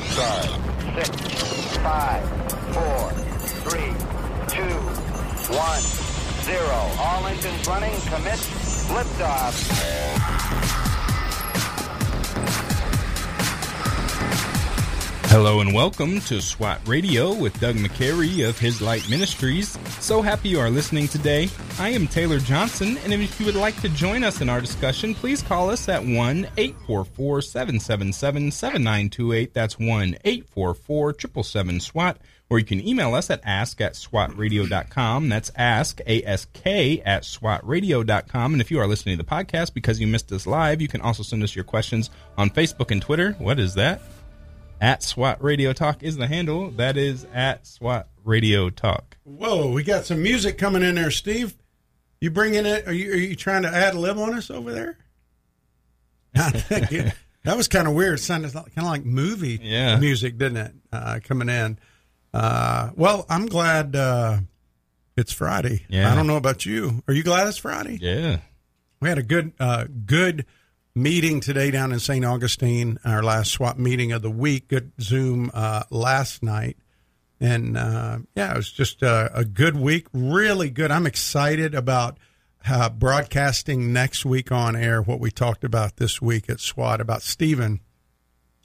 start. Six, five, four, three, two, one, zero. All engines running. Commit. Liftoff. Hello and welcome to SWAT Radio with Doug McCary of His Light Ministries. So happy you are listening today. I am Taylor Johnson, and if you would like to join us in our discussion, please call us at 1 844 777 7928. That's 1 844 777 SWAT. Or you can email us at ask at swatradio.com. That's ask, A-S-K, at swatradio.com. And if you are listening to the podcast because you missed us live, you can also send us your questions on Facebook and Twitter. What is that? At SWAT Radio Talk is the handle. That is at SWAT Radio Talk. Whoa, we got some music coming in there, Steve. You bringing it? Are you are you trying to add lib on us over there? that was kind of weird. It sounded kind of like movie Yeah. music, didn't it? Uh, coming in. Uh, well, I'm glad uh, it's Friday. Yeah. I don't know about you. Are you glad it's Friday? Yeah. We had a good uh, good meeting today down in St. Augustine, our last SWAT meeting of the week. Good Zoom uh, last night. And uh, yeah, it was just a, a good week. Really good. I'm excited about uh, broadcasting next week on air what we talked about this week at SWAT about Stephen.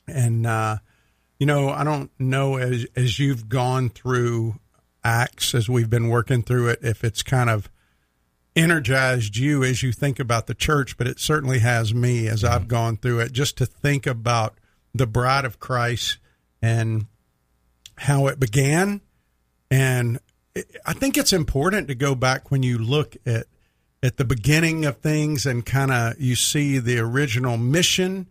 And, uh, you know, I don't know as, as you've gone through Acts, as we've been working through it, if it's kind of energized you as you think about the church, but it certainly has me as I've gone through it, just to think about the bride of Christ and how it began. And I think it's important to go back when you look at at the beginning of things and kind of you see the original mission,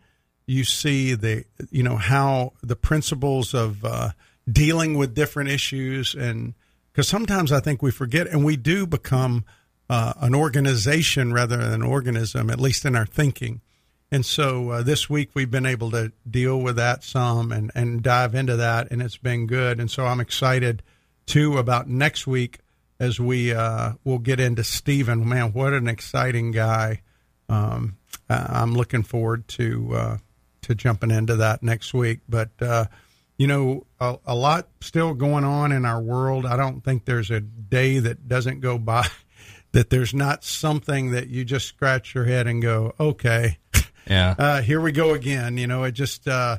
you see the you know how the principles of uh, dealing with different issues, and because sometimes I think we forget, and we do become uh, an organization rather than an organism, at least in our thinking. And so uh, this week we've been able to deal with that some and, and dive into that, and it's been good. And so I'm excited too about next week as we uh, will get into Stephen. Man, what an exciting guy! Um, I'm looking forward to uh, to jumping into that next week. But uh, you know, a, a lot still going on in our world. I don't think there's a day that doesn't go by that there's not something that you just scratch your head and go, okay, Yeah. uh, here we go again. You know, it just uh,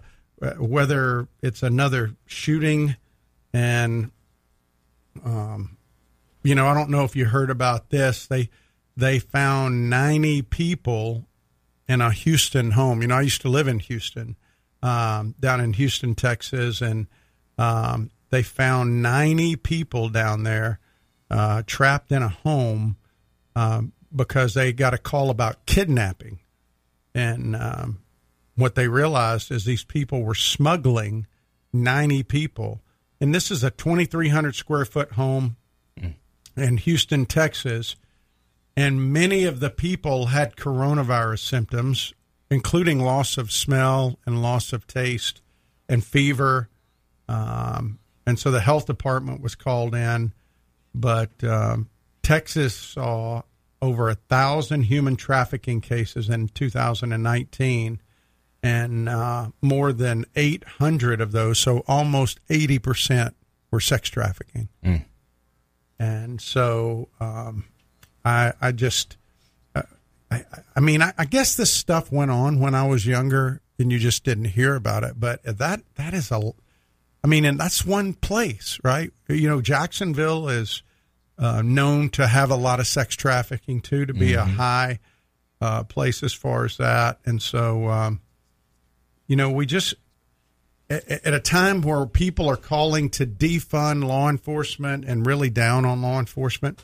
whether it's another shooting, and um, you know, I don't know if you heard about this. They they found ninety people in a Houston home. You know, I used to live in Houston, um, down in Houston, Texas, and um, they found ninety people down there uh, trapped in a home um, because they got a call about kidnapping. And um, what they realized is these people were smuggling 90 people. And this is a 2,300 square foot home in Houston, Texas. And many of the people had coronavirus symptoms, including loss of smell and loss of taste and fever. Um, and so the health department was called in. But um, Texas saw over a thousand human trafficking cases in 2019, and uh, more than 800 of those, so almost 80 percent, were sex trafficking. And so um, I, I just, uh, I, I mean, I, I guess this stuff went on when I was younger, and you just didn't hear about it. But that that is a, I mean, and that's one place, right? You know, Jacksonville is uh, known to have a lot of sex trafficking too, to be a high uh, place as far as that. And so, um, you know, we just at, at a time where people are calling to defund law enforcement and really down on law enforcement,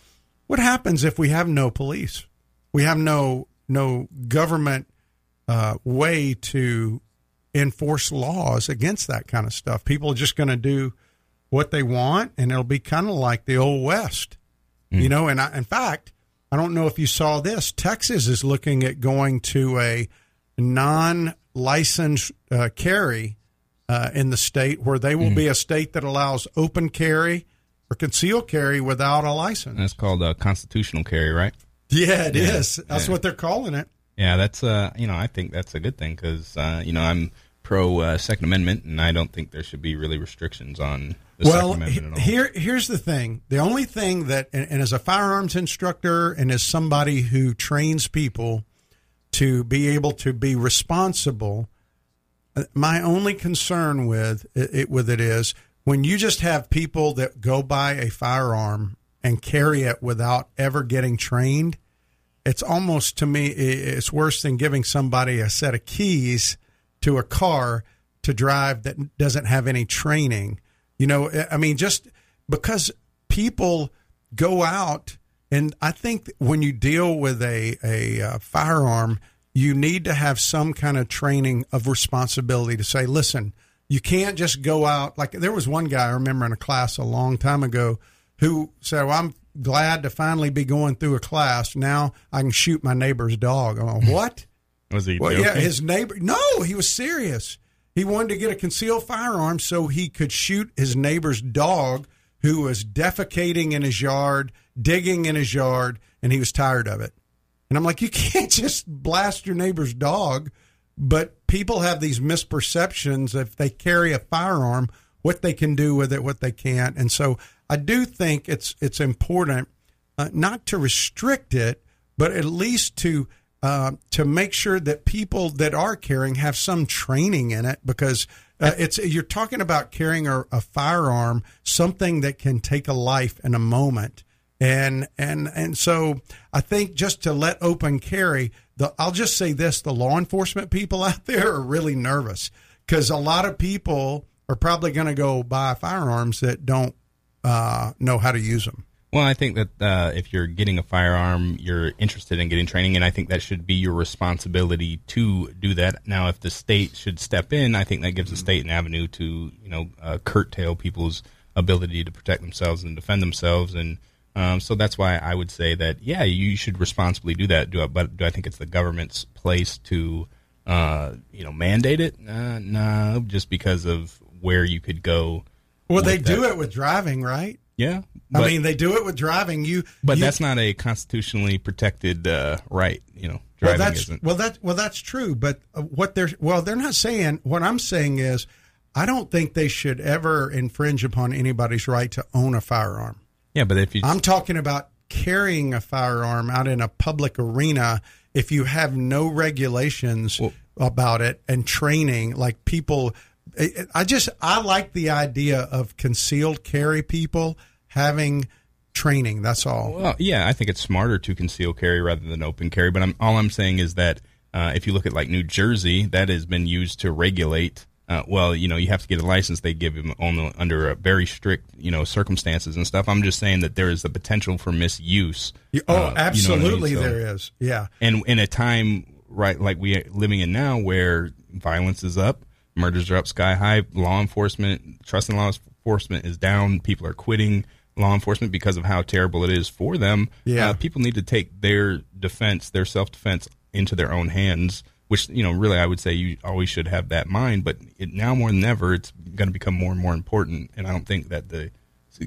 what happens if we have no police? We have no no government uh, way to enforce laws against that kind of stuff. People are just going to do what they want, and it'll be kind of like the old west, you know. And I, in fact, I don't know if you saw this. Texas is looking at going to a non-licensed uh, carry uh, in the state, where they will be a state that allows open carry or concealed carry without a license. That's called a constitutional carry, right? Yeah, it is. Yeah, That's yeah. what they're calling it. Yeah, that's uh, you know, I think that's a good thing because uh, you know, I'm pro uh, Second Amendment, and I don't think there should be really restrictions on the well, Second Amendment at all. here here's the thing. The only thing that, and, and as a firearms instructor and as somebody who trains people to be able to be responsible, my only concern with it, with it is when you just have people that go buy a firearm and carry it without ever getting trained. It's almost to me, it's worse than giving somebody a set of keys to a car to drive that doesn't have any training. You know, I mean, just because people go out, and I think when you deal with a, a, uh, firearm, you need to have some kind of training of responsibility to say, listen, you can't just go out. Like there was one guy I remember in a class a long time ago who said, well, I'm glad to finally be going through a class. Now I can shoot my neighbor's dog. I'm like, what? Was he? Well, joking? yeah, his neighbor. No, he was serious. He wanted to get a concealed firearm so he could shoot his neighbor's dog who was defecating in his yard, digging in his yard, and he was tired of it. And I'm like, you can't just blast your neighbor's dog. But people have these misperceptions if they carry a firearm, what they can do with it, what they can't. And so I do think it's it's important uh, not to restrict it, but at least to uh, to make sure that people that are carrying have some training in it because uh, it's you're talking about carrying a, a, firearm, something that can take a life in a moment, and and and so I think just to let open carry, the I'll just say this: the law enforcement people out there are really nervous because a lot of people are probably going to go buy firearms that don't uh, know how to use them. Well, I think that uh, if you're getting a firearm, you're interested in getting training, and I think that should be your responsibility to do that. Now, if the state should step in, I think that gives the state an avenue to, you know, uh, curtail people's ability to protect themselves and defend themselves, and um, so that's why I would say that, yeah, you should responsibly do that. Do I, but do I think it's the government's place to, uh, you know, mandate it? Uh, no, just because of where you could go. Well, they do it with driving, right? Yeah, but, I mean, they do it with driving. You, but you, that's not a constitutionally protected uh, right. You know, driving well, that's, isn't. Well, that well, that's true. But uh, what they're well, they're not saying. What I'm saying is, I don't think they should ever infringe upon anybody's right to own a firearm. Yeah, but if you, I'm talking about carrying a firearm out in a public arena. If you have no regulations well, about it and training, like people I just I like the idea of concealed carry people having training. That's all. Well, yeah, I think it's smarter to conceal carry rather than open carry. But I'm, all I'm saying is that uh, if you look at like New Jersey, that has been used to regulate. Uh, well, you know, you have to get a license. They give them only under very strict, you know, circumstances and stuff. I'm just saying that there is the potential for misuse. oh, uh, absolutely, you know I mean? so, there is. Yeah, and in a time right like we are living in now, where violence is up, murders are up sky high, law enforcement, trust in law enforcement is down. People are quitting law enforcement because of how terrible it is for them. Yeah. Uh, people need to take their defense, their self defense, into their own hands. Which you know, really, I would say you always should have that mind. But it, now more than ever, it's going to become more and more important. And I don't think that the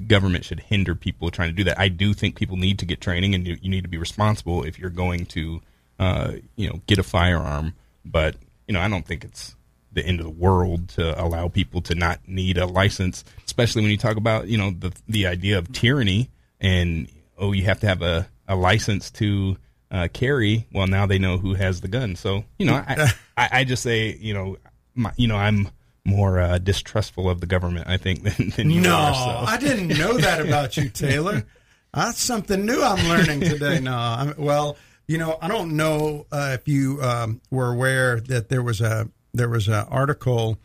government should hinder people trying to do that. I do think people need to get training, and you, you need to be responsible if you're going to, uh, you know, get a firearm. But you know, I don't think it's the end of the world to allow people to not need a license, especially when you talk about you know the the idea of tyranny and oh you have to have a, a license to uh, carry. Well, now they know who has the gun. So you know, I I, I just say you know my, you know I'm more uh, distrustful of the government, I think, than, than you no, are. No, so. I didn't know that about you, Taylor. That's something new I'm learning today. No, I'm, well, you know, I don't know uh, if you um, were aware that there was a there was an article.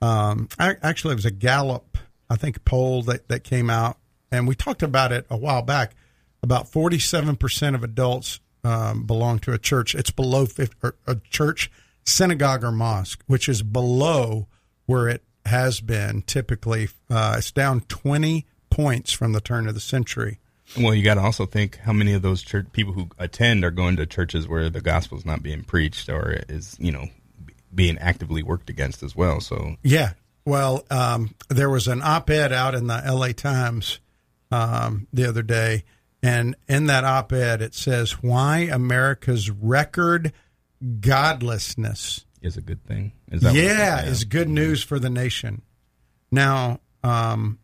Um, actually, it was a Gallup, I think, poll that, that came out, and we talked about it a while back. About forty-seven percent of adults um, belong to a church. It's below 50, a church, synagogue, or mosque, which is below where it has been typically. Uh, it's down twenty points from the turn of the century. Well, you got to also think how many of those church people who attend are going to churches where the gospel is not being preached or is you know being actively worked against as well. So yeah, well, um, there was an op-ed out in the L.A. Times um, the other day, and in that op-ed it says why America's record godlessness is a good thing. Is that yeah, what, is good news for the nation. Now, um,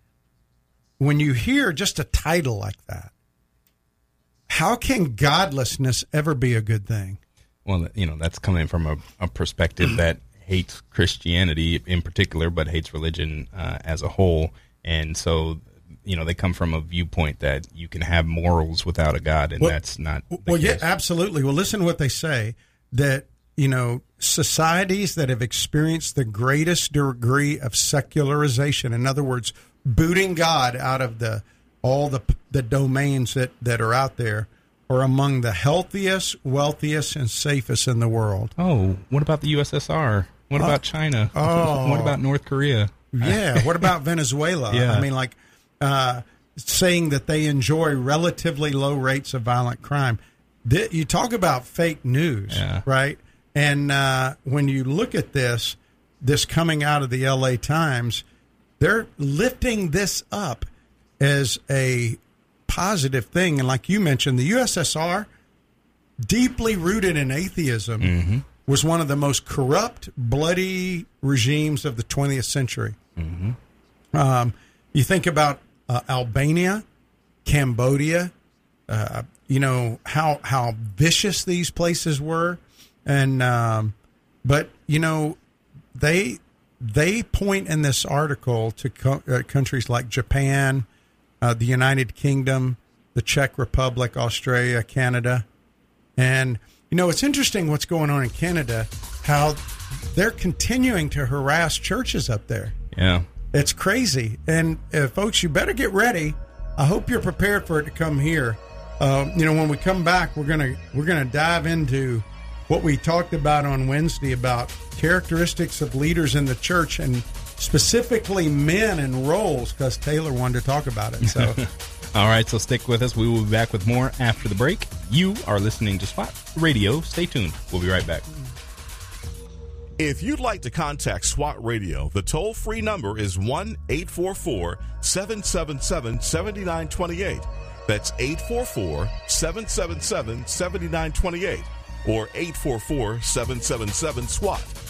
when you hear just a title like that, how can godlessness ever be a good thing? Well, you know, that's coming from a, a perspective that hates Christianity in particular, but hates religion uh, as a whole. And so, you know, they come from a viewpoint that you can have morals without a God, and well, that's not. well, case. yeah, absolutely. Well, listen to what they say that, you know, societies that have experienced the greatest degree of secularization, in other words, booting God out of the all the the domains that that are out there are among the healthiest, wealthiest, and safest in the world. Oh, what about the USSR? What about China? Oh, what about North Korea? Yeah. What about Venezuela? yeah. I mean, like uh, saying that they enjoy relatively low rates of violent crime. You talk about fake news, yeah. right? And uh, when you look at this, this coming out of the LA Times, they're lifting this up as a positive thing. And like you mentioned, the USSR, deeply rooted in atheism, mm-hmm. was one of the most corrupt, bloody regimes of the 20th century. Mm-hmm. Um, you think about uh, Albania, Cambodia, uh, you know how how vicious these places were, and um, but you know they they point in this article to co- uh, countries like Japan, uh, the United Kingdom, the Czech Republic, Australia, Canada. And, you know, it's interesting what's going on in Canada, how they're continuing to harass churches up there. Yeah. It's crazy. And, uh, folks, you better get ready. I hope you're prepared for it to come here. Uh, you know, when we come back, we're gonna we're gonna dive into what we talked about on Wednesday about characteristics of leaders in the church and specifically men and roles because Taylor wanted to talk about it. So, all right, so stick with us. We will be back with more after the break. You are listening to SWAT Radio. Stay tuned. We'll be right back. If you'd like to contact SWAT Radio, the toll free number is 1 844 777 7928. That's 844 777 7928 or 844 777 SWAT.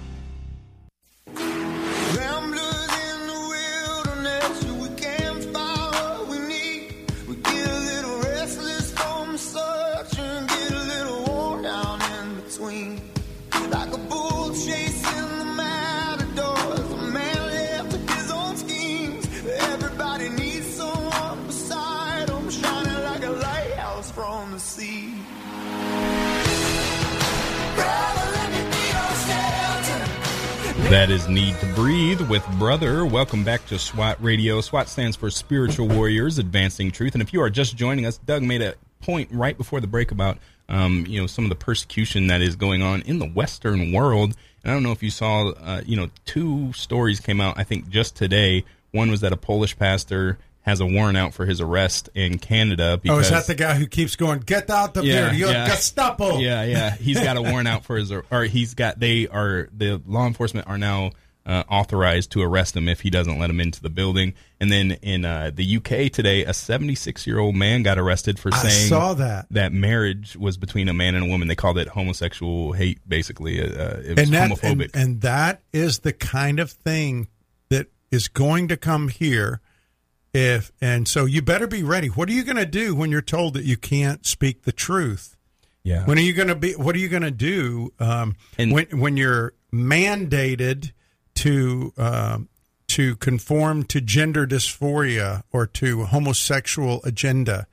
That is Need to Breathe with Brother. Welcome back to SWAT Radio. SWAT stands for Spiritual Warriors Advancing Truth. And if you are just joining us, Doug made a point right before the break about um, you know some of the persecution that is going on in the Western world. And I don't know if you saw, uh, you know, two stories came out. I think just today. One was that a Polish pastor has a warrant out for his arrest in Canada. Because, oh, is that the guy who keeps going? Get out the yeah, You're yeah. Gestapo. Yeah, yeah. He's got a warrant out for his, or he's got. They are the law enforcement are now uh, authorized to arrest him if he doesn't let him into the building. And then in uh, the UK today, a 76 year old man got arrested for saying saw that that marriage was between a man and a woman. They called it homosexual hate. Basically, uh, it was and that, homophobic. And, and that is the kind of thing that is going to come here if and so you better be ready. What are you going to do when you're told that you can't speak the truth? Yeah. When are you going to be? What are you going to do um, and, when when you're mandated to um, to conform to gender dysphoria or to homosexual agenda.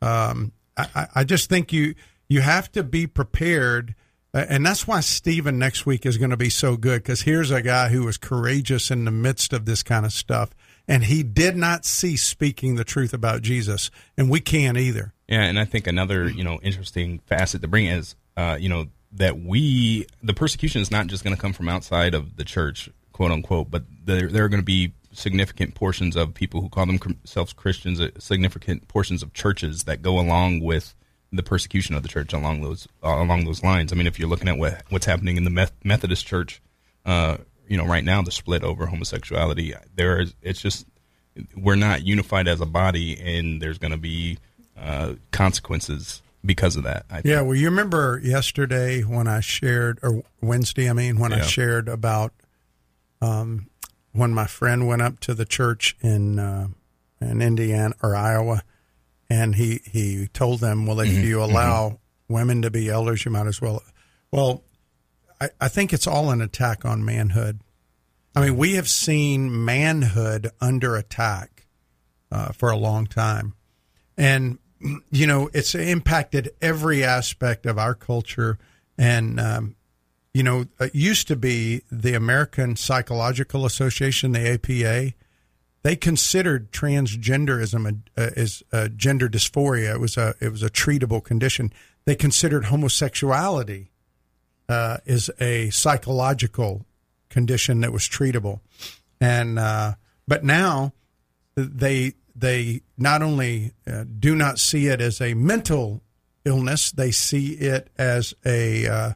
Um, I, I just think you you have to be prepared, and that's why Stephen next week is going to be so good because here's a guy who was courageous in the midst of this kind of stuff, and he did not cease speaking the truth about Jesus, and we can't either. Yeah, and I think another you know interesting facet to bring is uh, you know that we the persecution is not just going to come from outside of the church, quote unquote, but there there are going to be significant portions of people who call themselves Christians, uh, significant portions of churches that go along with the persecution of the church along those uh, along those lines. I mean, if you're looking at what what's happening in the Methodist Church, uh, you know, right now the split over homosexuality, there is it's just we're not unified as a body, and there's going to be uh, consequences because of that. yeah, well, you remember yesterday when I shared, or Wednesday, I mean, when yeah. I shared about um, when my friend went up to the church in uh, in Indiana or Iowa, and he he told them, well, if mm-hmm. you allow mm-hmm. women to be elders, you might as well. Well, I, I think it's all an attack on manhood. I mean, we have seen manhood under attack uh, for a long time, and you know it's impacted every aspect of our culture and um, you know, it used to be the American Psychological Association, the APA. They considered transgenderism as a gender dysphoria. It was a it was a treatable condition. They considered homosexuality uh, is a psychological condition that was treatable, and uh, but now they they not only uh, do not see it as a mental illness, they see it as a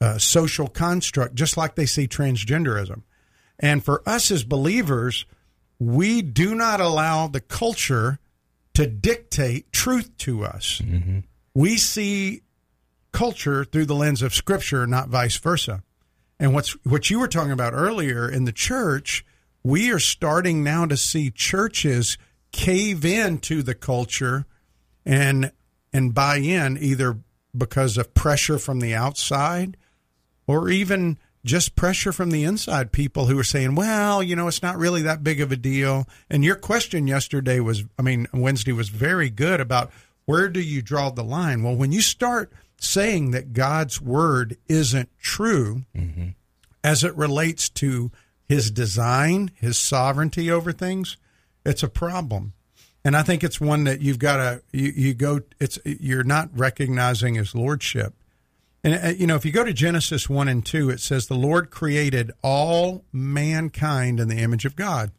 uh, social construct, just like they see transgenderism. And for us as believers, we do not allow the culture to dictate truth to us. Mm-hmm. We see culture through the lens of Scripture, not vice versa. And what's what you were talking about earlier in the church, we are starting now to see churches cave into the culture and and buy in either because of pressure from the outside or even just pressure from the inside people who are saying, well, you know, it's not really that big of a deal. And your question yesterday was, I mean, Wednesday was very good about where do you draw the line? Well, when you start saying that God's word isn't true mm-hmm. as it relates to his design, his sovereignty over things, it's a problem. And I think it's one that you've got to, you, you go, it's, you're not recognizing his lordship. And, uh, you know, if you go to Genesis 1 and 2, it says, The Lord created all mankind in the image of God.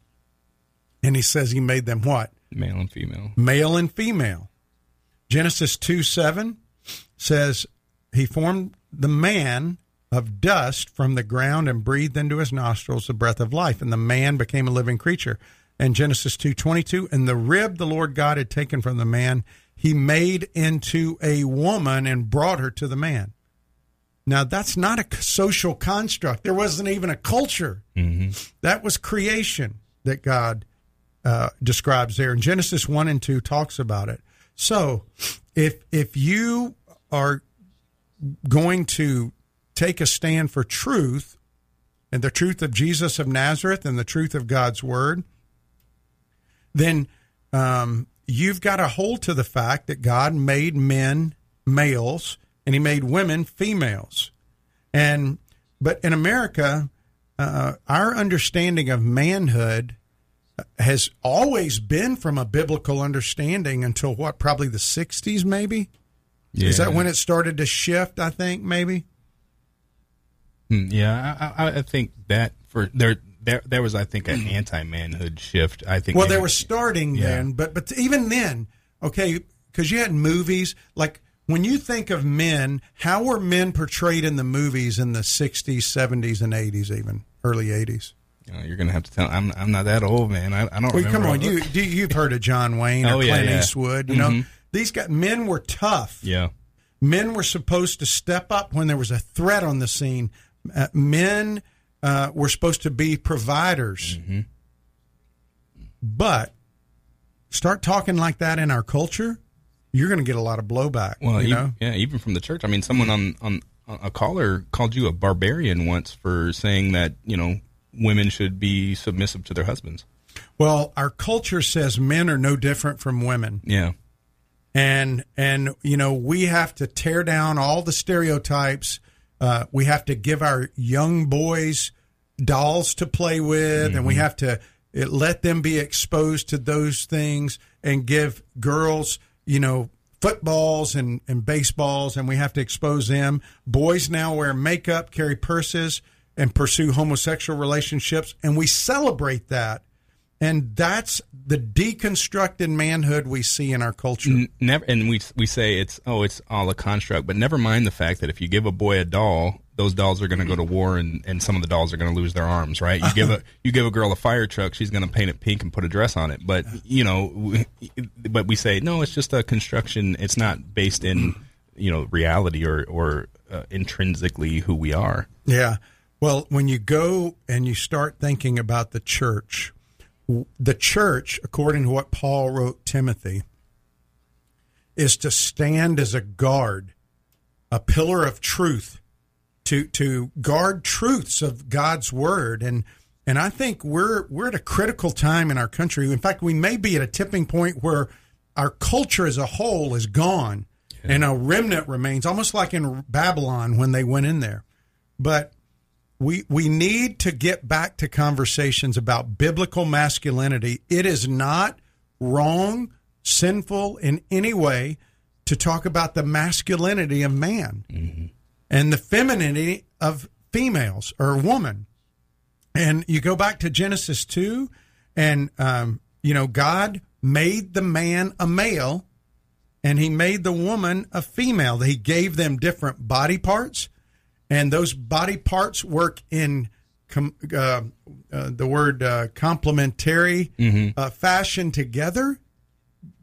And he says he made them what? Male and female. Male and female. Genesis 2 7 says, He formed the man of dust from the ground and breathed into his nostrils the breath of life. And the man became a living creature. And Genesis 2:22 and the rib the Lord God had taken from the man he made into a woman and brought her to the man. Now, that's not a social construct. There wasn't even a culture. Mm-hmm. That was creation that God uh, describes there. And Genesis 1 and 2 talks about it. So, if if you are going to take a stand for truth and the truth of Jesus of Nazareth and the truth of God's word, then um, you've got to hold to the fact that God made men males and he made women females. And but in America, uh, our understanding of manhood has always been from a biblical understanding until what probably the 60s maybe yeah. is that when it started to shift i think maybe hmm, yeah i, I think that for there there there was i think an anti-manhood shift i think well they were starting yeah. then but but even then okay because you had movies like when you think of men, how were men portrayed in the movies in the 60s, 70s, and 80s, even early 80s? You know, going to have to tell. I'm I'm not that old, man. I, I don't. Well, come on, you you've heard of John Wayne or oh, Clint yeah. Eastwood. You mm-hmm. know, these guys, men were tough. Yeah, men were supposed to step up when there was a threat on the scene. Uh, men uh, were supposed to be providers. Mm-hmm. But start talking like that in our culture, you're going to get a lot of blowback. Well, you know? yeah, even from the church. I mean, someone on on a caller called you a barbarian once for saying that you know women should be submissive to their husbands. Well, our culture says men are no different from women. Yeah. And and you know we have to tear down all the stereotypes. Uh, we have to give our young boys dolls to play with, and we have to let them be exposed to those things, and give girls, you know, footballs and and baseballs, and we have to expose them. Boys now wear makeup, carry purses, and pursue homosexual relationships, and we celebrate that. And that's the deconstructed manhood we see in our culture. Never and we we say it's oh it's all a construct but never mind the fact that if you give a boy a doll those dolls are going to go to war and, and some of the dolls are going to lose their arms right you give a you give a girl a fire truck she's going to paint it pink and put a dress on it but you know we, but we say no it's just a construction it's not based in you know reality or or uh, intrinsically who we are Yeah. Well, when you go and you start thinking about the church, the church, according to what Paul wrote Timothy, is to stand as a guard, a pillar of truth, to to guard truths of God's word. And and I think we're we're at a critical time in our country. In fact, we may be at a tipping point where our culture as a whole is gone and a remnant remains, almost like in Babylon when they went in there. But we we need to get back to conversations about biblical masculinity. It is not wrong, sinful in any way to talk about the masculinity of man and the femininity of females or woman. And you go back to Genesis 2, and, um, you know, God made the man a male and he made the woman a female. He gave them different body parts, and those body parts work in com- uh, uh, the word uh, complementary uh, fashion together.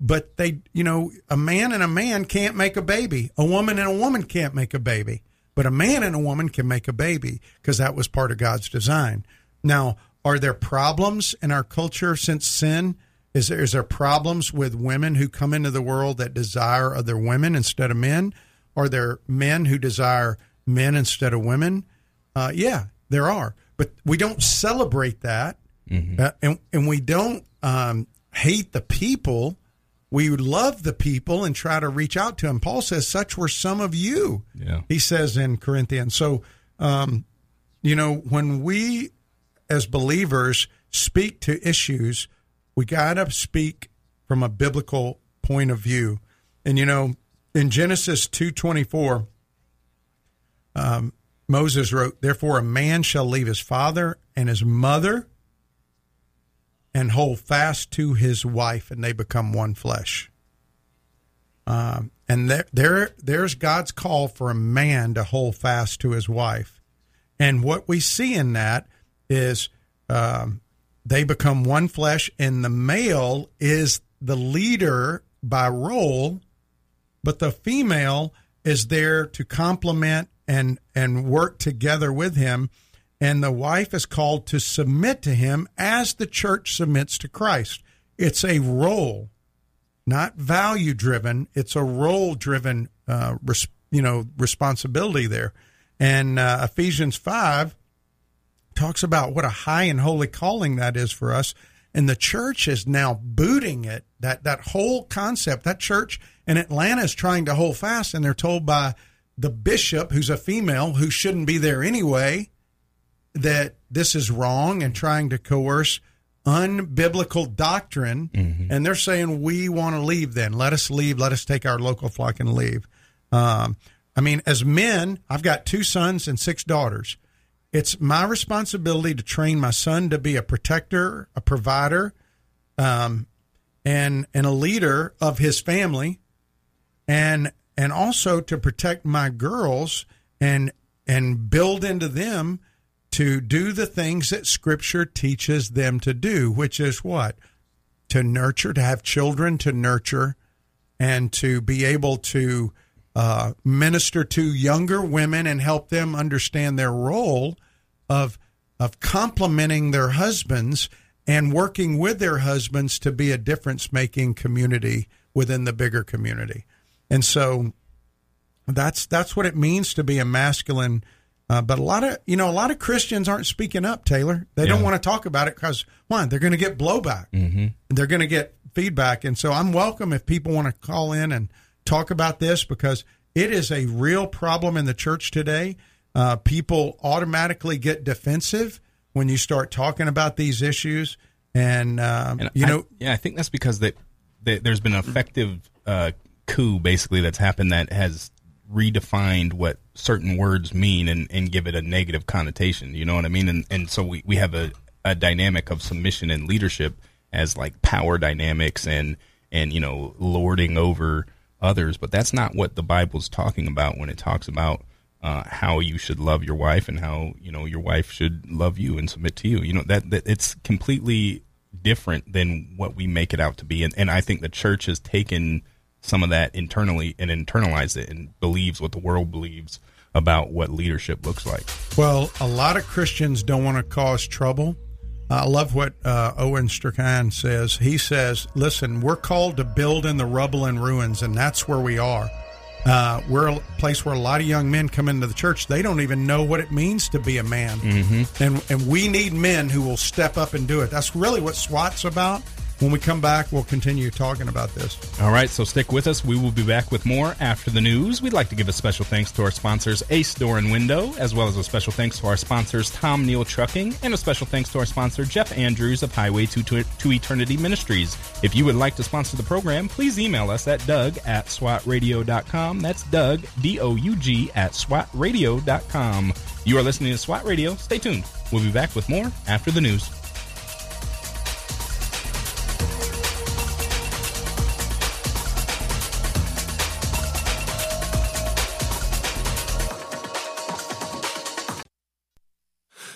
But they, you know, a man and a man can't make a baby. A woman and a woman can't make a baby. But a man and a woman can make a baby because that was part of God's design. Now, are there problems in our culture since sin? Is there, is there problems with women who come into the world that desire other women instead of men? Are there men who desire men instead of women? Uh, yeah, there are. But we don't celebrate that. Uh, and, and we don't um, hate the people. We love the people and try to reach out to them. Paul says, Such were some of you, Yeah. he says in Corinthians. So, um, you know, when we as believers speak to issues, we got to speak from a biblical point of view. And you know, in Genesis 2:24, um, Moses wrote, "Therefore a man shall leave his father and his mother and hold fast to his wife, and they become one flesh." Um, and there, there, there's God's call for a man to hold fast to his wife. And what we see in that is um, they become one flesh, and the male is the leader by role, but the female is there to complement and and work together with him. And the wife is called to submit to him as the church submits to Christ. It's a role, not value driven. It's a role driven, uh, res, you know, responsibility there. And uh, Ephesians five talks about what a high and holy calling that is for us. And the church is now booting it. That that whole concept, that church in Atlanta is trying to hold fast, and they're told by the bishop, who's a female, who shouldn't be there anyway, that this is wrong and trying to coerce unbiblical doctrine. And they're saying, we want to leave then. Let us leave. Let us take our local flock and leave. Um, I mean, as men, I've got two sons and six daughters. It's my responsibility to train my son to be a protector, a provider, um, and and a leader of his family, and and also to protect my girls and and build into them to do the things that Scripture teaches them to do, which is what to nurture, to have children to nurture, and to be able to uh, minister to younger women and help them understand their role of of complementing their husbands and working with their husbands to be a difference making community within the bigger community. And so that's that's what it means to be a masculine Uh, but a lot of you know a lot of Christians aren't speaking up. Taylor, they don't want to talk about it because one, they're going to get blowback, mm-hmm. they're going to get feedback, and so I'm welcome if people want to call in and talk about this because it is a real problem in the church today. Uh, people automatically get defensive when you start talking about these issues, and, um, And you I- know, yeah, I think that's because that that there's been effective uh, coup basically that's happened that has redefined what certain words mean and, and give it a negative connotation. You know what I mean? And and so we, we have a, a dynamic of submission and leadership as like power dynamics and and you know lording over others, but that's not what the Bible's talking about when it talks about uh, how you should love your wife and how you know your wife should love you and submit to you. You know that, that it's completely different than what we make it out to be, and, and I think the church has taken some of that internally and internalized it and believes what the world believes about what leadership looks like. Well, a lot of Christians don't want to cause trouble. I love what uh, Owen Strachan says. He says, "Listen, we're called to build in the rubble and ruins, and that's where we are. Uh, we're a place where a lot of young men come into the church. They don't even know what it means to be a man, mm-hmm. and and we need men who will step up and do it. That's really what SWAT's about. When we come back, we'll continue talking about this. All right, so stick with us. We will be back with more after the news. We'd like to give a special thanks to our sponsors, Ace Door and Window, as well as a special thanks to our sponsors, Tom Nehl Trucking, and a special thanks to our sponsor, Jeff Andrews of Highway to, to, to Eternity Ministries. If you would like to sponsor the program, please email us at doug at swatradio.com. That's Doug, D O U G, at swatradio.com. You are listening to SWAT Radio. Stay tuned. We'll be back with more after the news.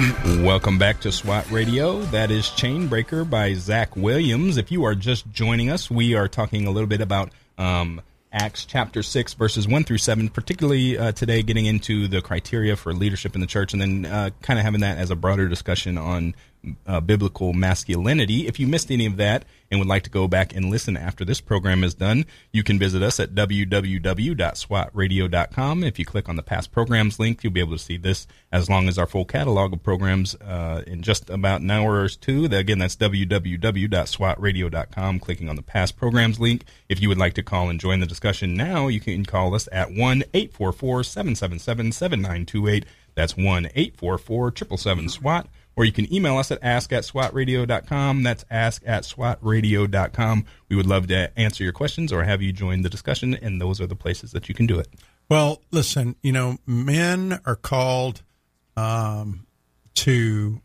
Welcome back to SWAT Radio. That is Chainbreaker by Zach Williams. If you are just joining us, we are talking a little bit about um, Acts chapter 6, verses 1 through 7, particularly uh, today getting into the criteria for leadership in the church and then uh, kind of having that as a broader discussion on uh, biblical masculinity. If you missed any of that and would like to go back and listen after this program is done, you can visit us at www.swatradio.com. If you click on the past programs link, you'll be able to see this as long as our full catalog of programs uh, in just about an hour or two. Again, that's www.swatradio.com. Clicking on the past programs link. If you would like to call and join the discussion now, you can call us at 1 844 777 7928. That's 1 844 777 SWAT or you can email us at ask at swatradio.com. That's ask at swatradio.com. We would love to answer your questions or have you join the discussion, and those are the places that you can do it. Well, listen, you know, men are called um, to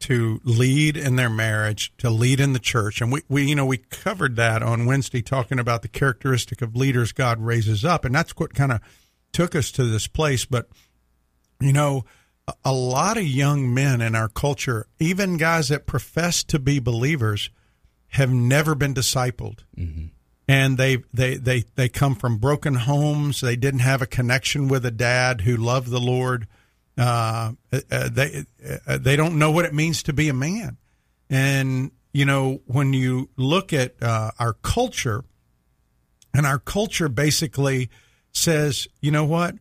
to lead in their marriage, to lead in the church, and we, we you know we covered that on Wednesday, talking about the characteristic of leaders God raises up, and that's what kind of took us to this place. But you know, a- lot of young men in our culture, even guys that profess to be believers, have never been discipled and they they they they come from broken homes. They didn't have a connection with a dad who loved the Lord. Uh, uh, they uh, they don't know what it means to be a man. And you know when you look at uh, our culture, and our culture basically says, you know what,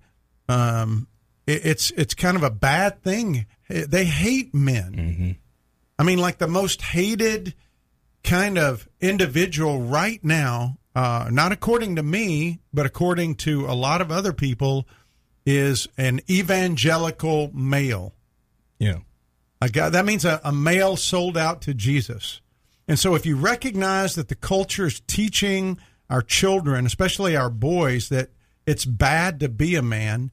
um, it's it's kind of a bad thing. They hate men. I mean, like the most hated kind of individual right now, uh, not according to me, but according to a lot of other people, is an evangelical male. Yeah. A guy, that means a, a male sold out to Jesus. And so if you recognize that the culture is teaching our children, especially our boys, that it's bad to be a man,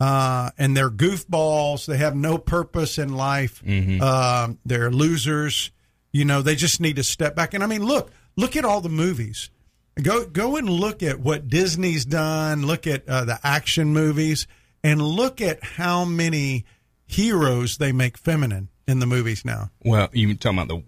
uh, and they're goofballs, they have no purpose in life, um, they're losers, you know, they just need to step back. And I mean, look, look at all the movies. Go go and look at what Disney's done. Look at uh, the action movies, and look at how many heroes they make feminine in the movies now. Well, you talking about the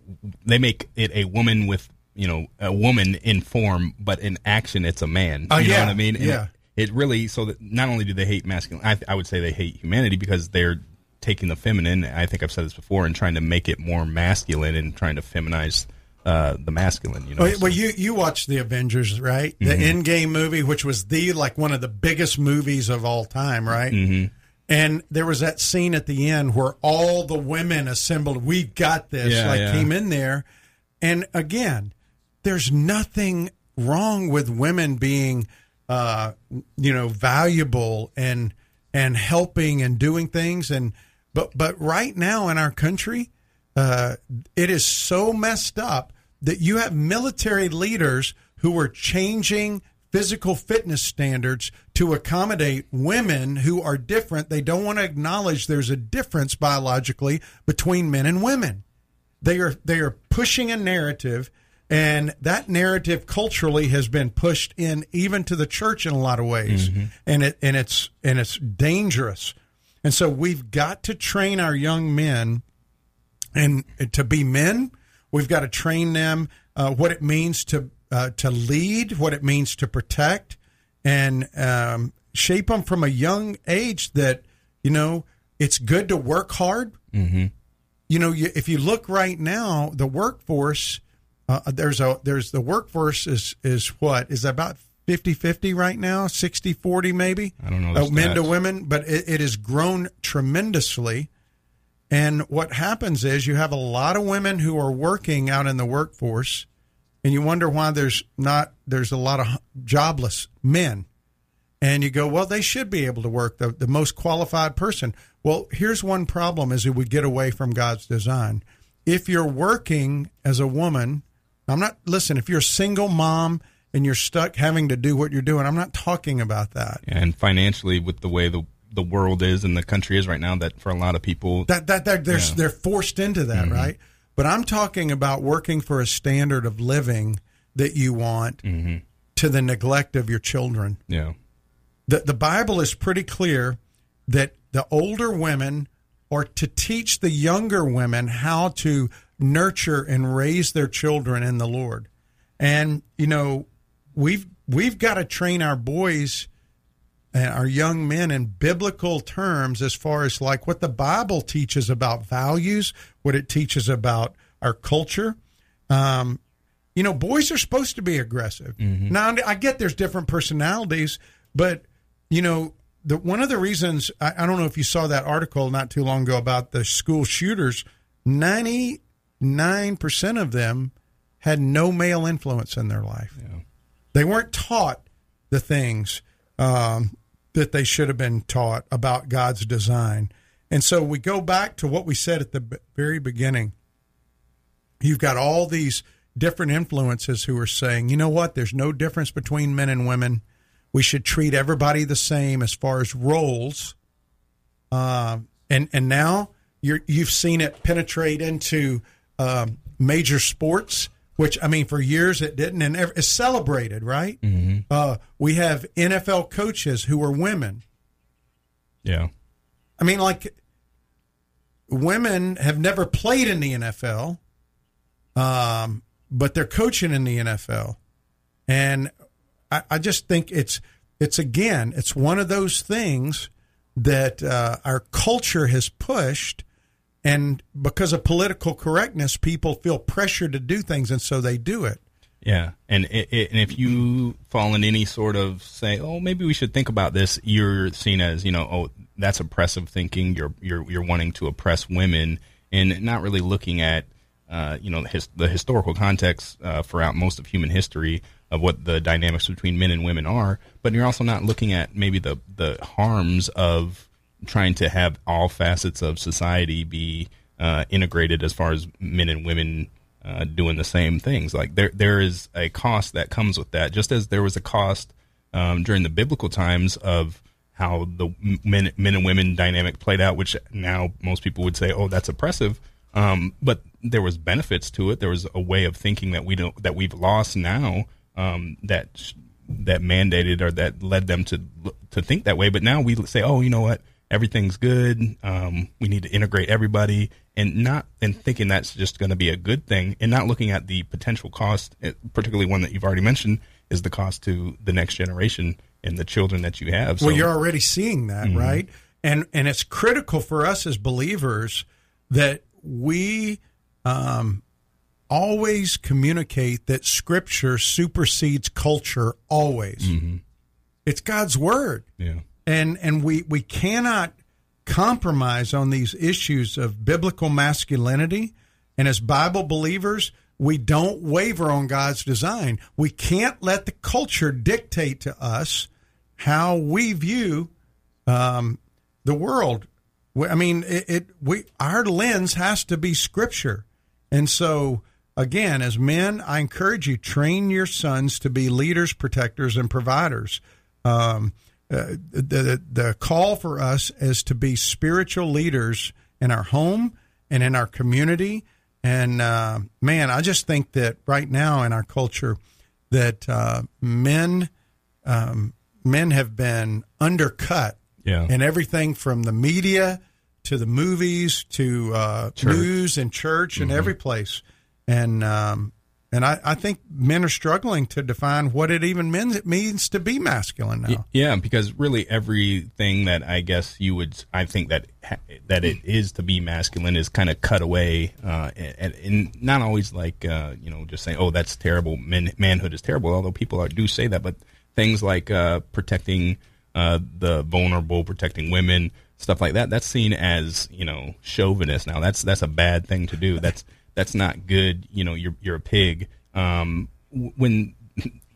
they make it a woman with you know a woman in form, but in action it's a man. Oh, you yeah, know what I mean? And yeah. It, really so that not only do they hate masculine, I, I would say they hate humanity because they're taking the feminine. I think I've said this before and trying to make it more masculine and trying to feminize uh, the masculine. You know, Well, so- well, you you watched the Avengers, right? The Mm-hmm. Endgame movie, which was the like one of the biggest movies of all time, right? Mm-hmm. And there was that scene at the end where all the women assembled. We've got this. Yeah, like yeah. came in there, and again, there's nothing wrong with women being, uh, you know, valuable and and helping and doing things. And but but right now in our country, uh, it is so messed up that you have military leaders who are changing physical fitness standards to accommodate women who are different. They don't want to acknowledge there's a difference biologically between men and women. They are they are pushing a narrative and that narrative culturally has been pushed in even to the church in a lot of ways. And it and it's and it's dangerous. And so we've got to train our young men and to be men, we've got to train them uh, what it means to uh, to lead, what it means to protect, and um, shape them from a young age that you know it's good to work hard. Mm-hmm. You know, you, if you look right now, the workforce uh, there's a there's the workforce is is what is about 50-50 right now 60-40 maybe I don't know uh, men to women but it, it has grown tremendously and what happens is you have a lot of women who are working out in the workforce, and you wonder why there's not there's a lot of jobless men. And you go, well, they should be able to work the, the most qualified person. Well, here's one problem is that we get away from God's design. If you're working as a woman, I'm not listen, if you're a single mom and you're stuck having to do what you're doing, I'm not talking about that. and financially with the way the the world is and the country is right now, that for a lot of people, That that, that they're Yeah. Mm-hmm. they're forced into that, right? But I'm talking about working for a standard of living that you want Mm-hmm. to the neglect of your children. yeah, The the Bible is pretty clear that the older women are to teach the younger women how to nurture and raise their children in the Lord. And you know, we've we've got to train our boys and our young men in biblical terms as far as like what the Bible teaches about values, what it teaches about our culture. Um, you know, boys are supposed to be aggressive. Now, I get there's different personalities, but you know, the one of the reasons I, I don't know if you saw that article not too long ago about the school shooters. Ninety nine percent of them had no male influence in their life. They weren't taught the things um, that they should have been taught about God's design. And so we go back to what we said at the b- very beginning. You've got all these different influences who are saying, you know what, there's no difference between men and women. We should treat everybody the same as far as roles. Um, and and now you're, you've seen it penetrate into um, major sports, which I mean, for years it didn't, and it's celebrated, right? Mm-hmm. Uh, we have NFL coaches who are women. yeah, I mean, like women have never played in the NFL, um, but they're coaching in the NFL, and I, I just think it's it's again it's one of those things that uh, our culture has pushed, and because of political correctness, people feel pressure to do things, and so they do it. Yeah, and it, it, and if you fall in any sort of say, oh, maybe we should think about this, you're seen as you know, oh, that's oppressive thinking. You're you're you're wanting to oppress women and not really looking at uh, you know his, the historical context uh, throughout most of human history of what the dynamics between men and women are. But you're also not looking at maybe the the harms of trying to have all facets of society be uh, integrated as far as men and women uh, doing the same things. Like there, there is a cost that comes with that. Just as there was a cost um, during the biblical times of how the men, men and women dynamic played out, which now most people would say, "Oh, that's oppressive." Um, but there was benefits to it. There was a way of thinking that we don't that we've lost now um, that that mandated or that led them to to think that way. But now we say, "Oh, you know what? Everything's good. Um, we need to integrate everybody, and not and thinking that's just going to be a good thing, and not looking at the potential cost, eh, particularly one that you've already mentioned, is the cost to the next generation and the children that you have. well, you're already seeing that, right? And and it's critical for us as believers that we um, always communicate that Scripture supersedes culture. Always, it's God's word. yeah, and and we we cannot compromise on these issues of biblical masculinity. And as bible believers we don't waver on god's design. We can't let the culture dictate to us how we view um, the world. I mean it, it we our lens has to be scripture. And so again as men i encourage you train your sons to be leaders protectors and providers. Um, uh, the the call for us is to be spiritual leaders in our home and in our community. And uh, man, I just think that right now in our culture, that uh, men um, men have been undercut Yeah. in everything from the media to the movies to uh, news and church and every place. And um, and I, I think men are struggling to define what it even means to be masculine now. Yeah, because really everything that I guess you would, I think that that it is to be masculine is kind of cut away, uh, and, and not always like uh, you know just saying, oh, that's terrible. Man, manhood is terrible. Although people are, do say that, but things like uh, protecting uh, the vulnerable, protecting women, stuff like that, that's seen as you know chauvinist. Now that's that's a bad thing to do. That's that's not good. You know, you're you're a pig. Um, when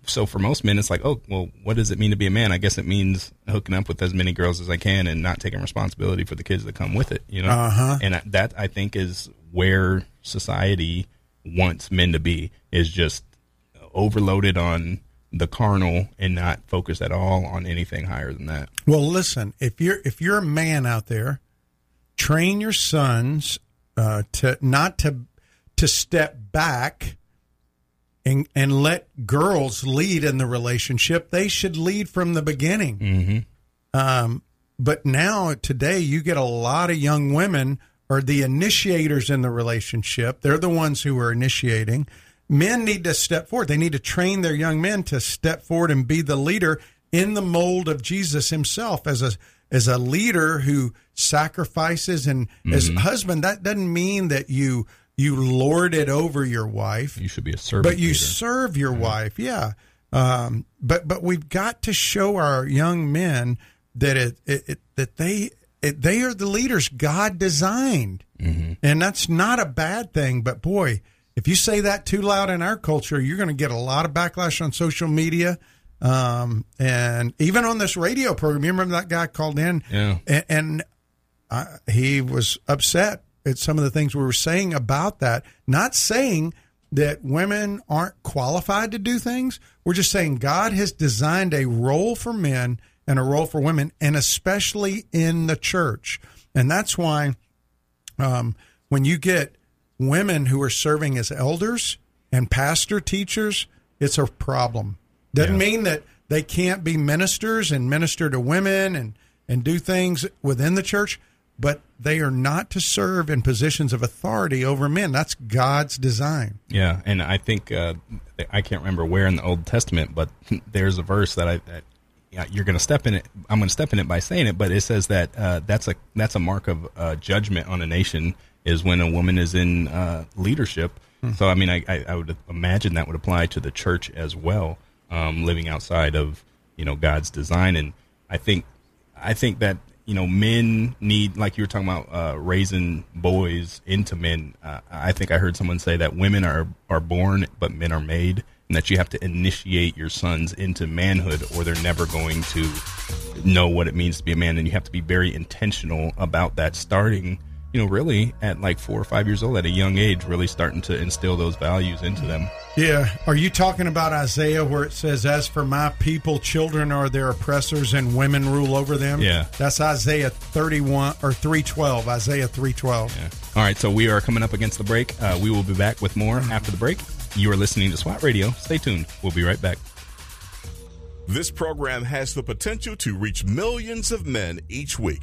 so for most men, it's like, oh, well, what does it mean to be a man? I guess it means hooking up with as many girls as I can and not taking responsibility for the kids that come with it. You know, Uh-huh. and I- that I think is where society wants men to be is just overloaded on the carnal and not focused at all on anything higher than that. Well, listen, if you're if you're a man out there, train your sons uh, to not to to step back and and let girls lead in the relationship. They should lead from the beginning. Mm-hmm. Um, but now today, you get a lot of young women are the initiators in the relationship. They're the ones who are initiating. Men need to step forward. They need to train their young men to step forward and be the leader in the mold of Jesus himself as a as a leader who sacrifices and as a husband that doesn't mean that you you lord it over your wife You should be a servant. but you leader. serve your wife yeah um, but but we've got to show our young men that it, it, it that they it, they are the leaders God designed and that's not a bad thing but boy if you say that too loud in our culture you're going to get a lot of backlash on social media um, and even on this radio program you remember that guy called in Yeah. and, and I, he was upset at some of the things we were saying about that. Not saying that women aren't qualified to do things. We're just saying God has designed a role for men and a role for women, and especially in the church. And that's why um, when you get women who are serving as elders and pastor teachers, it's a problem. Doesn't Yeah. mean that they can't be ministers and minister to women and, and do things within the church, but they are not to serve in positions of authority over men. That's God's design. Yeah, and I think uh, I can't remember where in the Old Testament, but there's a verse that I that yeah, you're going to step in it. I'm going to step in it by saying it, but it says that uh, that's a that's a mark of uh, judgment on a nation is when a woman is in uh, leadership. So I mean, I, I, I would imagine that would apply to the church as well, um, living outside of you know God's design, and I think I think that you know men need like you were talking about uh, raising boys into men. Uh, I think I heard someone say that women are are born but men are made, and that you have to initiate your sons into manhood, or they're never going to know what it means to be a man. And you have to be very intentional about that, starting you know really at like four or five years old, at a young age, really starting to instill those values into them. Yeah. Are you talking about Isaiah where it says, As for my people, children are their oppressors and women rule over them? Yeah. That's Isaiah 31 or 312. Isaiah 312. Yeah. All right, so we are coming up against the break. Uh, we will be back with more after the break. You are listening to SWAT Radio. Stay tuned. We'll be right back. This program has the potential to reach millions of men each week.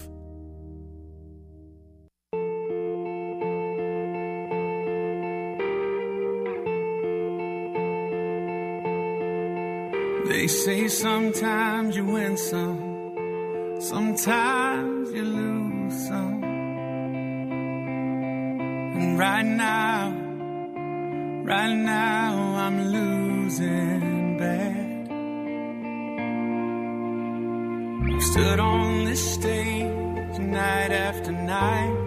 They say sometimes you win some, sometimes you lose some. And right now, right now I'm losing bad. I've stood on this stage night after night.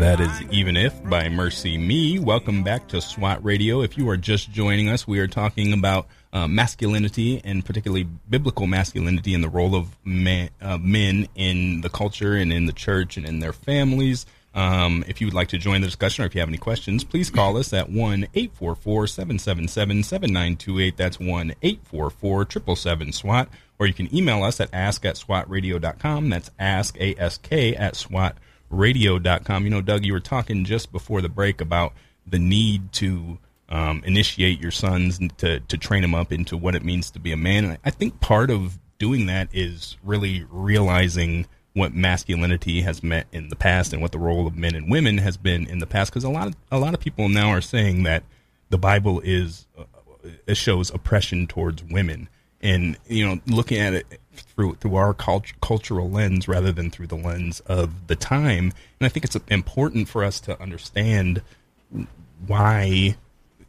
That is Even If by MercyMe. Welcome back to SWAT Radio. If you are just joining us, we are talking about uh, masculinity and particularly biblical masculinity and the role of man, uh, men in the culture and in the church and in their families. Um, if you would like to join the discussion or if you have any questions, please call us at 1 844 777 7928. That's 1 844 777 SWAT. Or you can email us at ask at swatradio.com. That's ask, A S K, at swatradio.com. You know, Doug, you were talking just before the break about the need to um, initiate your sons to to train them up into what it means to be a man. And I think part of doing that is really realizing what masculinity has meant in the past and what the role of men and women has been in the past. Because a lot of a lot of people now are saying that the Bible is uh, it shows oppression towards women, and you know, looking at it through through our cult- cultural lens rather than through the lens of the time. And I think it's important for us to understand why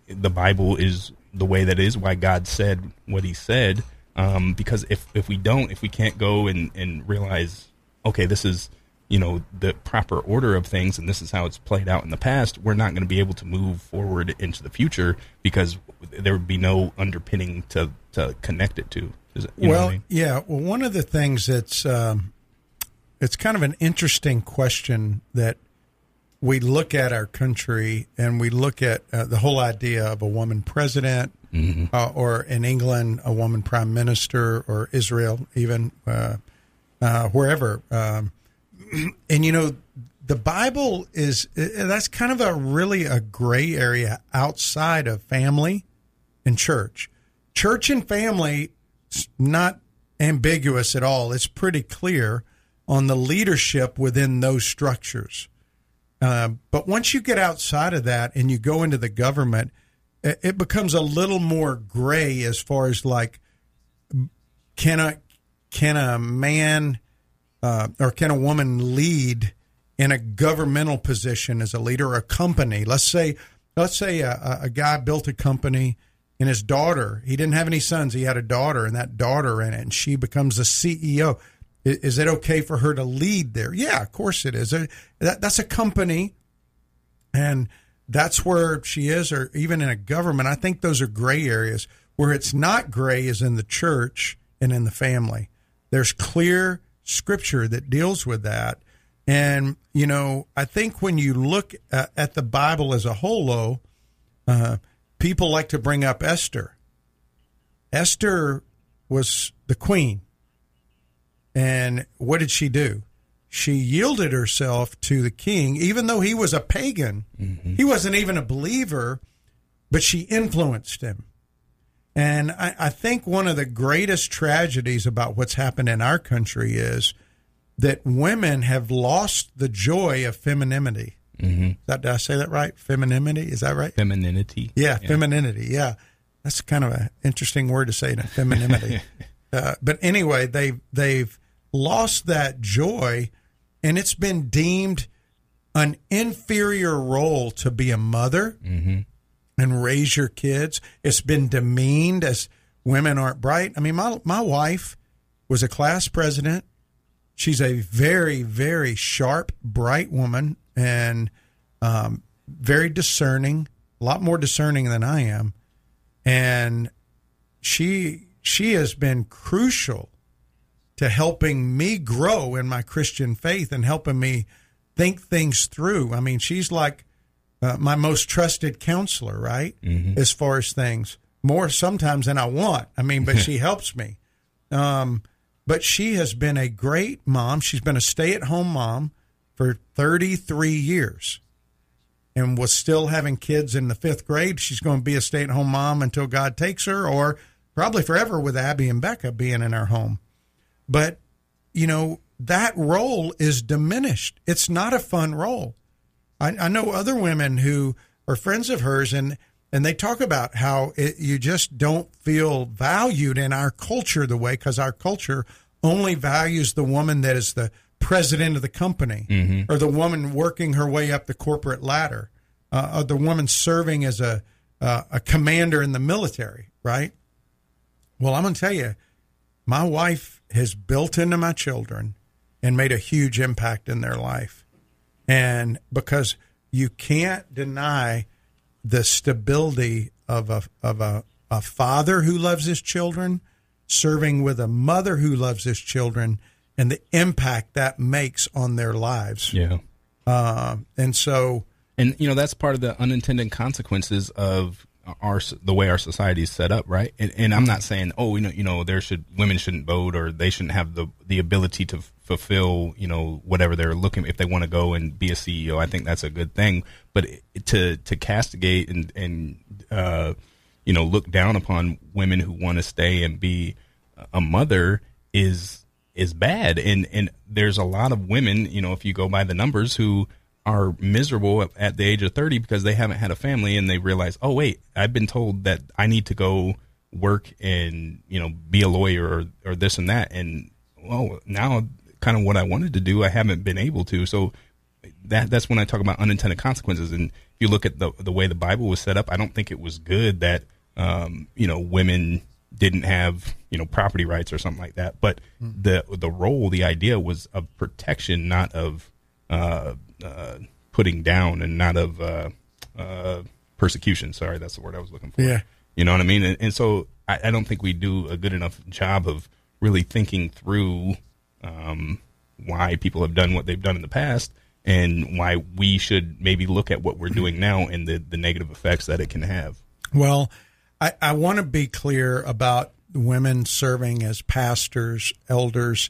the Bible is the way that is, why God said what He said. Um, because if if we don't, if we can't go and, and realize, okay, this is you know the proper order of things, and this is how it's played out in the past, we're not going to be able to move forward into the future because there would be no underpinning to to connect it to. It, well, I mean? yeah. Well, one of the things that's um, it's kind of an interesting question that we look at our country and we look at uh, the whole idea of a woman president, uh, or in England a woman prime minister, or Israel even uh, uh, wherever. Um, and you know, the Bible is that's kind of a really a gray area outside of family and church. Church and family is not ambiguous at all. It's pretty clear on the leadership within those structures. Uh, but once you get outside of that and you go into the government, it, becomes a little more gray as far as like, can a can a man uh, or can a woman lead in a governmental position as a leader a company? Let's say let's say a, a guy built a company and his daughter he didn't have any sons. He had a daughter and that daughter in it and she becomes the ceo is it okay for her to lead there? Yeah of course it is. That, that's a company and that's where she is or even in a government. I think those are gray areas. Where it's not gray is in the church and in the family. There's clear scripture that deals with that. And you know i think when you look at, at the bible as a whole though uh, people like to bring up esther. Esther was the queen. And what did she do? She yielded herself to the king even though he was a pagan. Mm-hmm. He wasn't even a believer but she influenced him. And I, I think one of the greatest tragedies about what's happened in our country is that women have lost the joy of femininity. Mm-hmm. That, did I say that right? Femininity? Is that right? Femininity. Yeah, femininity. Yeah. that's kind of an interesting word to say in femininity. uh, but anyway, they they've lost that joy, and it's been deemed an inferior role to be a mother and raise your kids. It's been demeaned as women aren't bright. I mean, my my wife was a class president. She's a very very sharp, bright woman, and um, very discerning. A lot more discerning than I am, and she she has been crucial to helping me grow in my Christian faith and helping me think things through. I mean, she's like uh, my most trusted counselor, right? As far as things, more sometimes than I want. I mean, but she helps me. Um, but she has been a great mom. She's been a stay at home mom for 33 years and was still having kids in the fifth grade. She's going to be a stay at home mom until God takes her, or probably forever with Abby and Becca being in our home. But, you know, that role is diminished. It's not a fun role. I, I know other women who are friends of hers, and and they talk about how it, you just don't feel valued in our culture the way because our culture only values the woman that is the president of the company or the woman working her way up the corporate ladder uh, or the woman serving as a uh, a commander in the military, right? Well, I'm going to tell you, my wife has built into my children and made a huge impact in their life. And because you can't deny the stability of a of a, a father who loves his children serving with a mother who loves his children and the impact that makes on their lives. Yeah. Uh, and so and you know that's part of the unintended consequences of our the way our society is set up, right? And, and I'm not saying, oh, you know, you know, there should women shouldn't vote or they shouldn't have the the ability to fulfill, you know, whatever they're looking if they want to go and be a CEO. I think that's a good thing, but to to castigate and and uh, you know look down upon women who want to stay and be a mother is is bad. And and there's a lot of women you know if you go by the numbers who are miserable at the age of 30 because they haven't had a family and they realize oh wait i've been told that i need to go work and you know be a lawyer or, or this and that. And well now kind of what i wanted to do i haven't been able to. So that that's when i talk about unintended consequences. And if you look at the the way the bible was set up i don't think it was good that um, you know women didn't have you know property rights or something like that but the the role the idea was of protection not of uh, uh, putting down and not of uh, uh, persecution. Sorry, that's the word I was looking for. Yeah. You know what I mean? And, and so I, I don't think we do a good enough job of really thinking through um, why people have done what they've done in the past and why we should maybe look at what we're doing now and the, the negative effects that it can have. Well, I, I want to be clear about women serving as pastors, elders,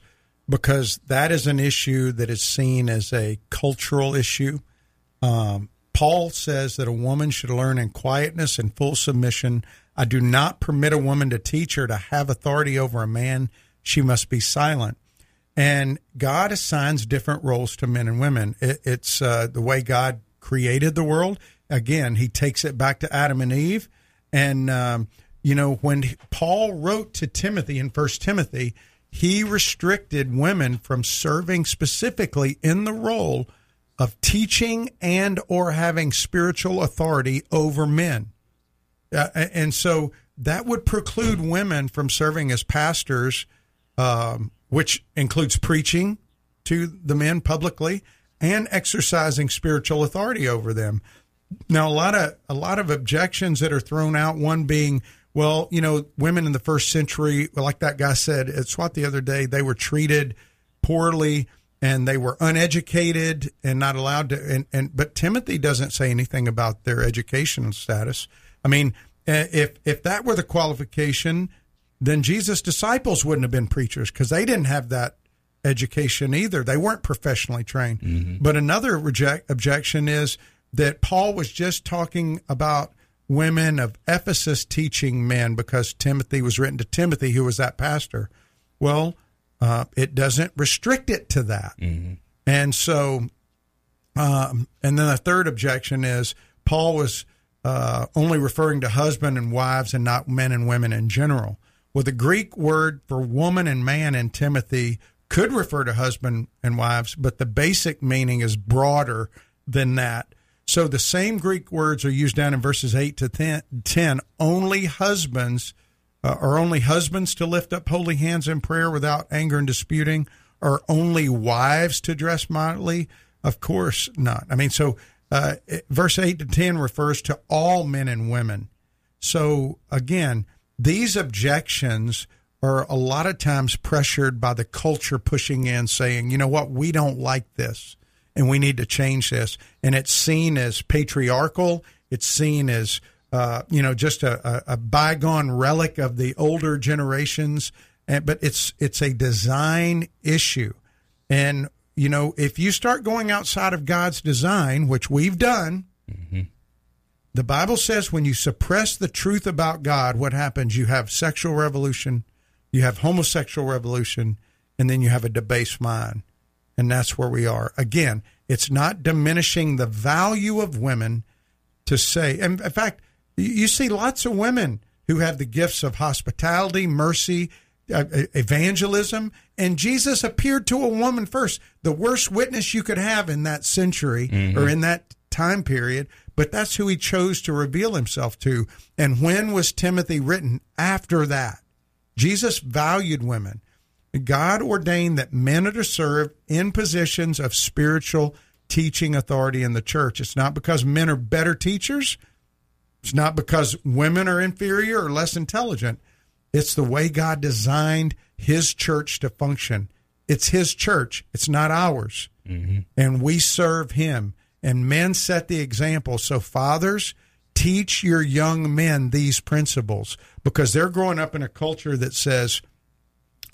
because that is an issue that is seen as a cultural issue. Um, Paul says that a woman should learn in quietness and full submission. I do not permit a woman to teach her to have authority over a man. She must be silent. And God assigns different roles to men and women. It, it's uh, the way God created the world. Again, he takes it back to Adam and Eve. And, um, you know, when Paul wrote to Timothy in First Timothy, he restricted women from serving specifically in the role of teaching and or having spiritual authority over men. Uh, and so that would preclude women from serving as pastors, um, which includes preaching to the men publicly and exercising spiritual authority over them. Now, a lot of a lot of objections that are thrown out. One being, well, you know, women in the first century, like that guy said at SWAT the other day, they were treated poorly and they were uneducated and not allowed to. And, and but Timothy doesn't say anything about their educational status. I mean, eh, if if that were the qualification, then Jesus' disciples wouldn't have been preachers because they didn't have that education either. They weren't professionally trained. But another reject, objection is that Paul was just talking about women of Ephesus teaching men because Timothy was written to Timothy, who was that pastor. Well, uh, it doesn't restrict it to that. And so, um, and then the third objection is Paul was uh, only referring to husband and wives and not men and women in general. Well, the Greek word for woman and man in Timothy could refer to husband and wives, but the basic meaning is broader than that. So the same Greek words are used down in verses 8 to 10. Only husbands, uh, are only husbands to lift up holy hands in prayer without anger and disputing? Are only wives to dress modestly? Of course not. I mean, so uh, verse 8 to 10 refers to all men and women. So again, these objections are a lot of times pressured by the culture pushing in, saying, you know what, we don't like this and we need to change this. And it's seen as patriarchal, it's seen as uh, you know just a, a, bygone relic of the older generations. And, but it's it's a design issue, and you know if you start going outside of God's design, which we've done. Mm-hmm. The Bible says when you suppress the truth about God, what happens? You have sexual revolution, you have homosexual revolution, and then you have a debased mind. And that's where we are. Again, it's not diminishing the value of women to say, and in fact, you see lots of women who have the gifts of hospitality, mercy, uh, evangelism, and Jesus appeared to a woman first. The worst witness you could have in that century mm-hmm. or in that time period, but that's who he chose to reveal himself to. And when was Timothy written? After that. Jesus valued women. God ordained that men are to serve in positions of spiritual teaching authority in the church. It's not because men are better teachers. It's not because women are inferior or less intelligent. It's the way God designed his church to function. It's his church, it's not ours. Mm-hmm. And we serve him. And men set the example. So, fathers, teach your young men these principles because they're growing up in a culture that says,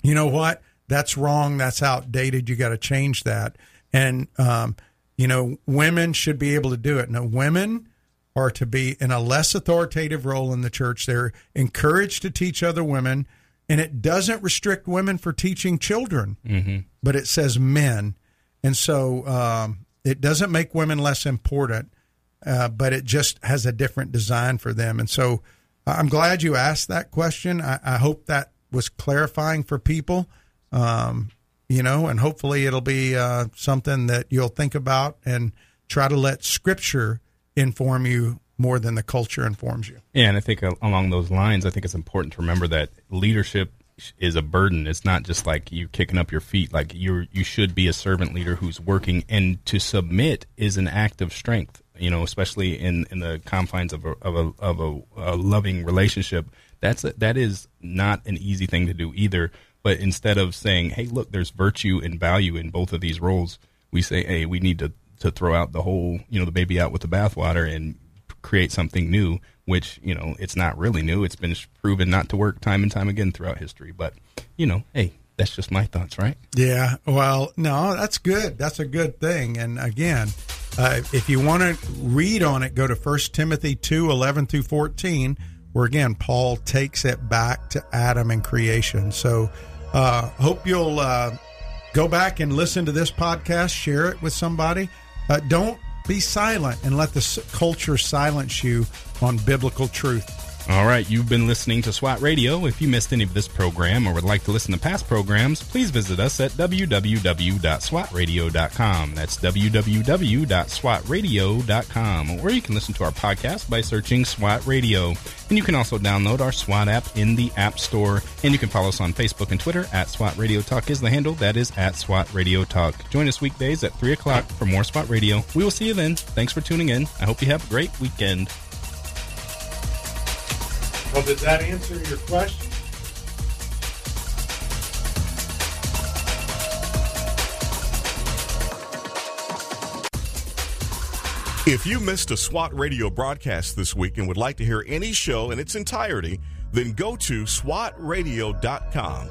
you know what? That's wrong. That's outdated. You got to change that. And, um, you know, women should be able to do it. Now, women are to be in a less authoritative role in the church. They're encouraged to teach other women, and it doesn't restrict women for teaching children, mm-hmm. but it says men. And so um, it doesn't make women less important, uh, but it just has a different design for them. And so I'm glad you asked that question. I, I hope that was clarifying for people. Um, you know, and hopefully it'll be uh, something that you'll think about and try to let Scripture inform you more than the culture informs you. Yeah, and I think along those lines, I think it's important to remember that leadership is a burden. It's not just like you kicking up your feet. Like you you should be a servant leader who's working, and to submit is an act of strength. You know, especially in, in the confines of a of a of a, a loving relationship that's a, that is not an easy thing to do either. But instead of saying, "Hey, look, there's virtue and value in both of these roles," we say, "Hey, we need to to throw out the whole, you know, the baby out with the bathwater and create something new." Which you know, it's not really new. It's been proven not to work time and time again throughout history. But you know, hey, that's just my thoughts, right? Yeah. Well, no, that's good. That's a good thing. And again, uh, if you want to read on it, go to First Timothy 2 11 through 14 where again Paul takes it back to Adam and creation. So, uh, hope you'll uh, go back and listen to this podcast, share it with somebody. Uh, don't be silent and let the culture silence you on biblical truth. All right, you've been listening to SWAT Radio. If you missed any of this program or would like to listen to past programs, please visit us at www.swatradio.com. That's www.swatradio.com, or you can listen to our podcast by searching SWAT Radio. And you can also download our SWAT app in the App Store. And you can follow us on Facebook and Twitter at SWAT Radio Talk is the handle. That is at SWAT Radio Talk. Join us weekdays at 3 o'clock for more SWAT Radio. We will see you then. Thanks for tuning in. I hope you have a great weekend. Well, did that answer your question? If you missed a SWAT radio broadcast this week and would like to hear any show in its entirety, then go to swatradio.com